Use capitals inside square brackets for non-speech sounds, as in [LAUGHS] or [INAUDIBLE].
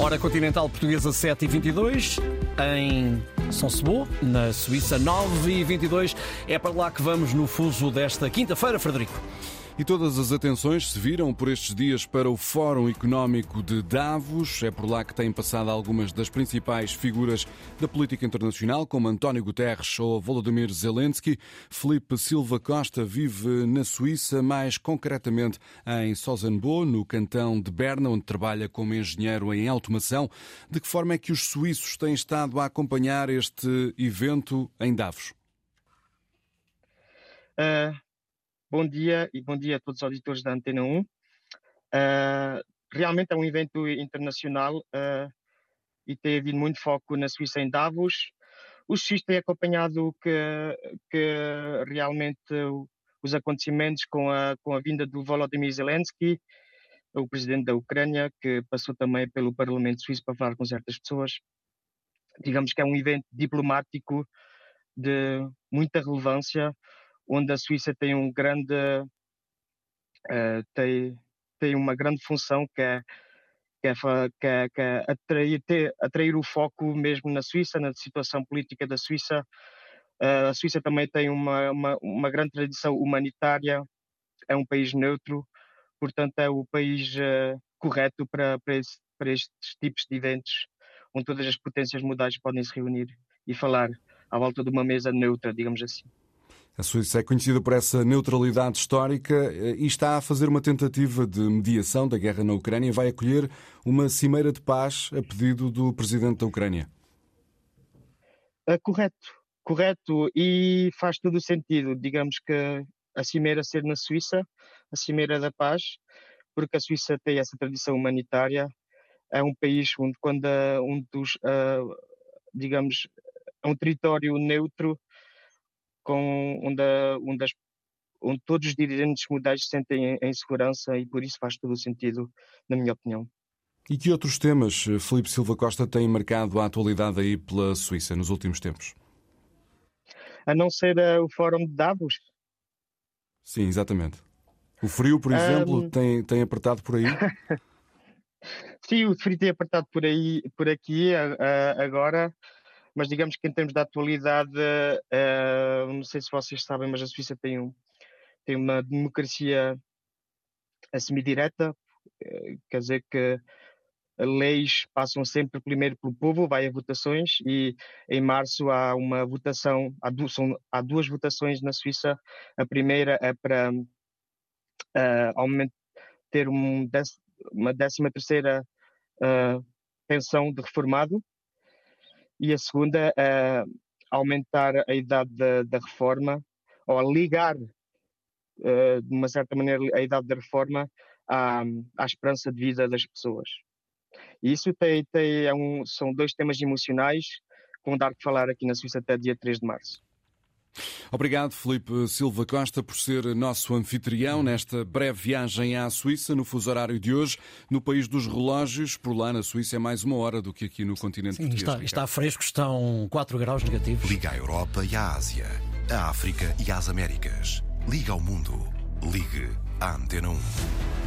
Hora continental portuguesa 7 e 22 em São Sebo, na Suíça 9 e 22 É para lá que vamos no fuso desta quinta-feira, Frederico. E todas as atenções se viram por estes dias para o Fórum Económico de Davos. É por lá que têm passado algumas das principais figuras da política internacional, como António Guterres ou Volodymyr Zelensky. Felipe Silva Costa vive na Suíça, mais concretamente em Sozenbo, no cantão de Berna, onde trabalha como engenheiro em automação. De que forma é que os suíços têm estado a acompanhar este evento em Davos? Uh, Bom dia e bom dia a todos os auditores da Antena 1. Uh, ah, realmente é um evento internacional uh, e tem havido muito foco na Suíça em Davos. O SUS tem acompanhado que, que realmente os acontecimentos com a, com a vinda do Volodymyr Zelensky, o presidente da Ucrânia, que passou também pelo Parlamento Suíço para falar com certas pessoas. Digamos que é um evento diplomático de muita relevância, onde a Suíça tem um grande uh, tem, tem uma grande função que é, que é, que é, que é atrair, ter, atrair o foco mesmo na Suíça, na situação política da Suíça. Uh, a Suíça também tem uma, uma, uma, grande tradição humanitária, é um país neutro, portanto é o país uh, correto para, para, esse, para estes tipos de eventos, onde todas as potências modais podem se reunir e falar à volta de uma mesa neutra, digamos assim. A Suíça é conhecida por essa neutralidade histórica eh, e está a fazer uma tentativa de mediação da guerra na Ucrânia e vai acolher uma cimeira de paz a pedido do presidente da Ucrânia. É correto, correto. E faz todo o sentido, digamos que a cimeira ser na Suíça, a cimeira da paz, porque a Suíça tem essa tradição humanitária. É um país onde, quando um dos, uh, digamos, é um território neutro com onde, onde, as, onde todos os dirigentes modais se sentem em, segurança e por isso faz todo o sentido, na minha opinião. E que outros temas eh, Felipe Silva Costa tem marcado a atualidade aí pela Suíça nos últimos tempos? A não ser uh, o Fórum de Davos. Sim, exatamente. O frio, por exemplo, um... tem, tem apertado por aí? [LAUGHS] Sim, o frio tem apertado por aí, por aqui uh, agora mas digamos que em termos de atualidade, uh, não sei se vocês sabem, mas a Suíça tem, um, tem uma democracia semidireta, uh, quer dizer que leis passam sempre primeiro pelo povo, vai a votações e em março há uma votação, há duas, são, há duas votações na Suíça. A primeira é para uh, ter um, uma décima terceira uh, pensão de reformado, e a segunda é aumentar a idade da, da reforma, ou ligar, uh, de uma certa maneira, a idade da reforma à, à esperança de vida das pessoas. E isso tem, tem, é um, são dois temas emocionais que vão dar que falar aqui na Suíça até dia 3 de março. Obrigado, Felipe Silva Costa, por ser nosso anfitrião nesta breve viagem à Suíça, no fuso horário de hoje, no país dos relógios. Por lá, na Suíça, é mais uma hora do que aqui no continente Sim, português. Está, está fresco, estão 4 graus negativos. Liga à Europa e à Ásia, à África e às Américas. Liga ao mundo. Ligue à Antena 1.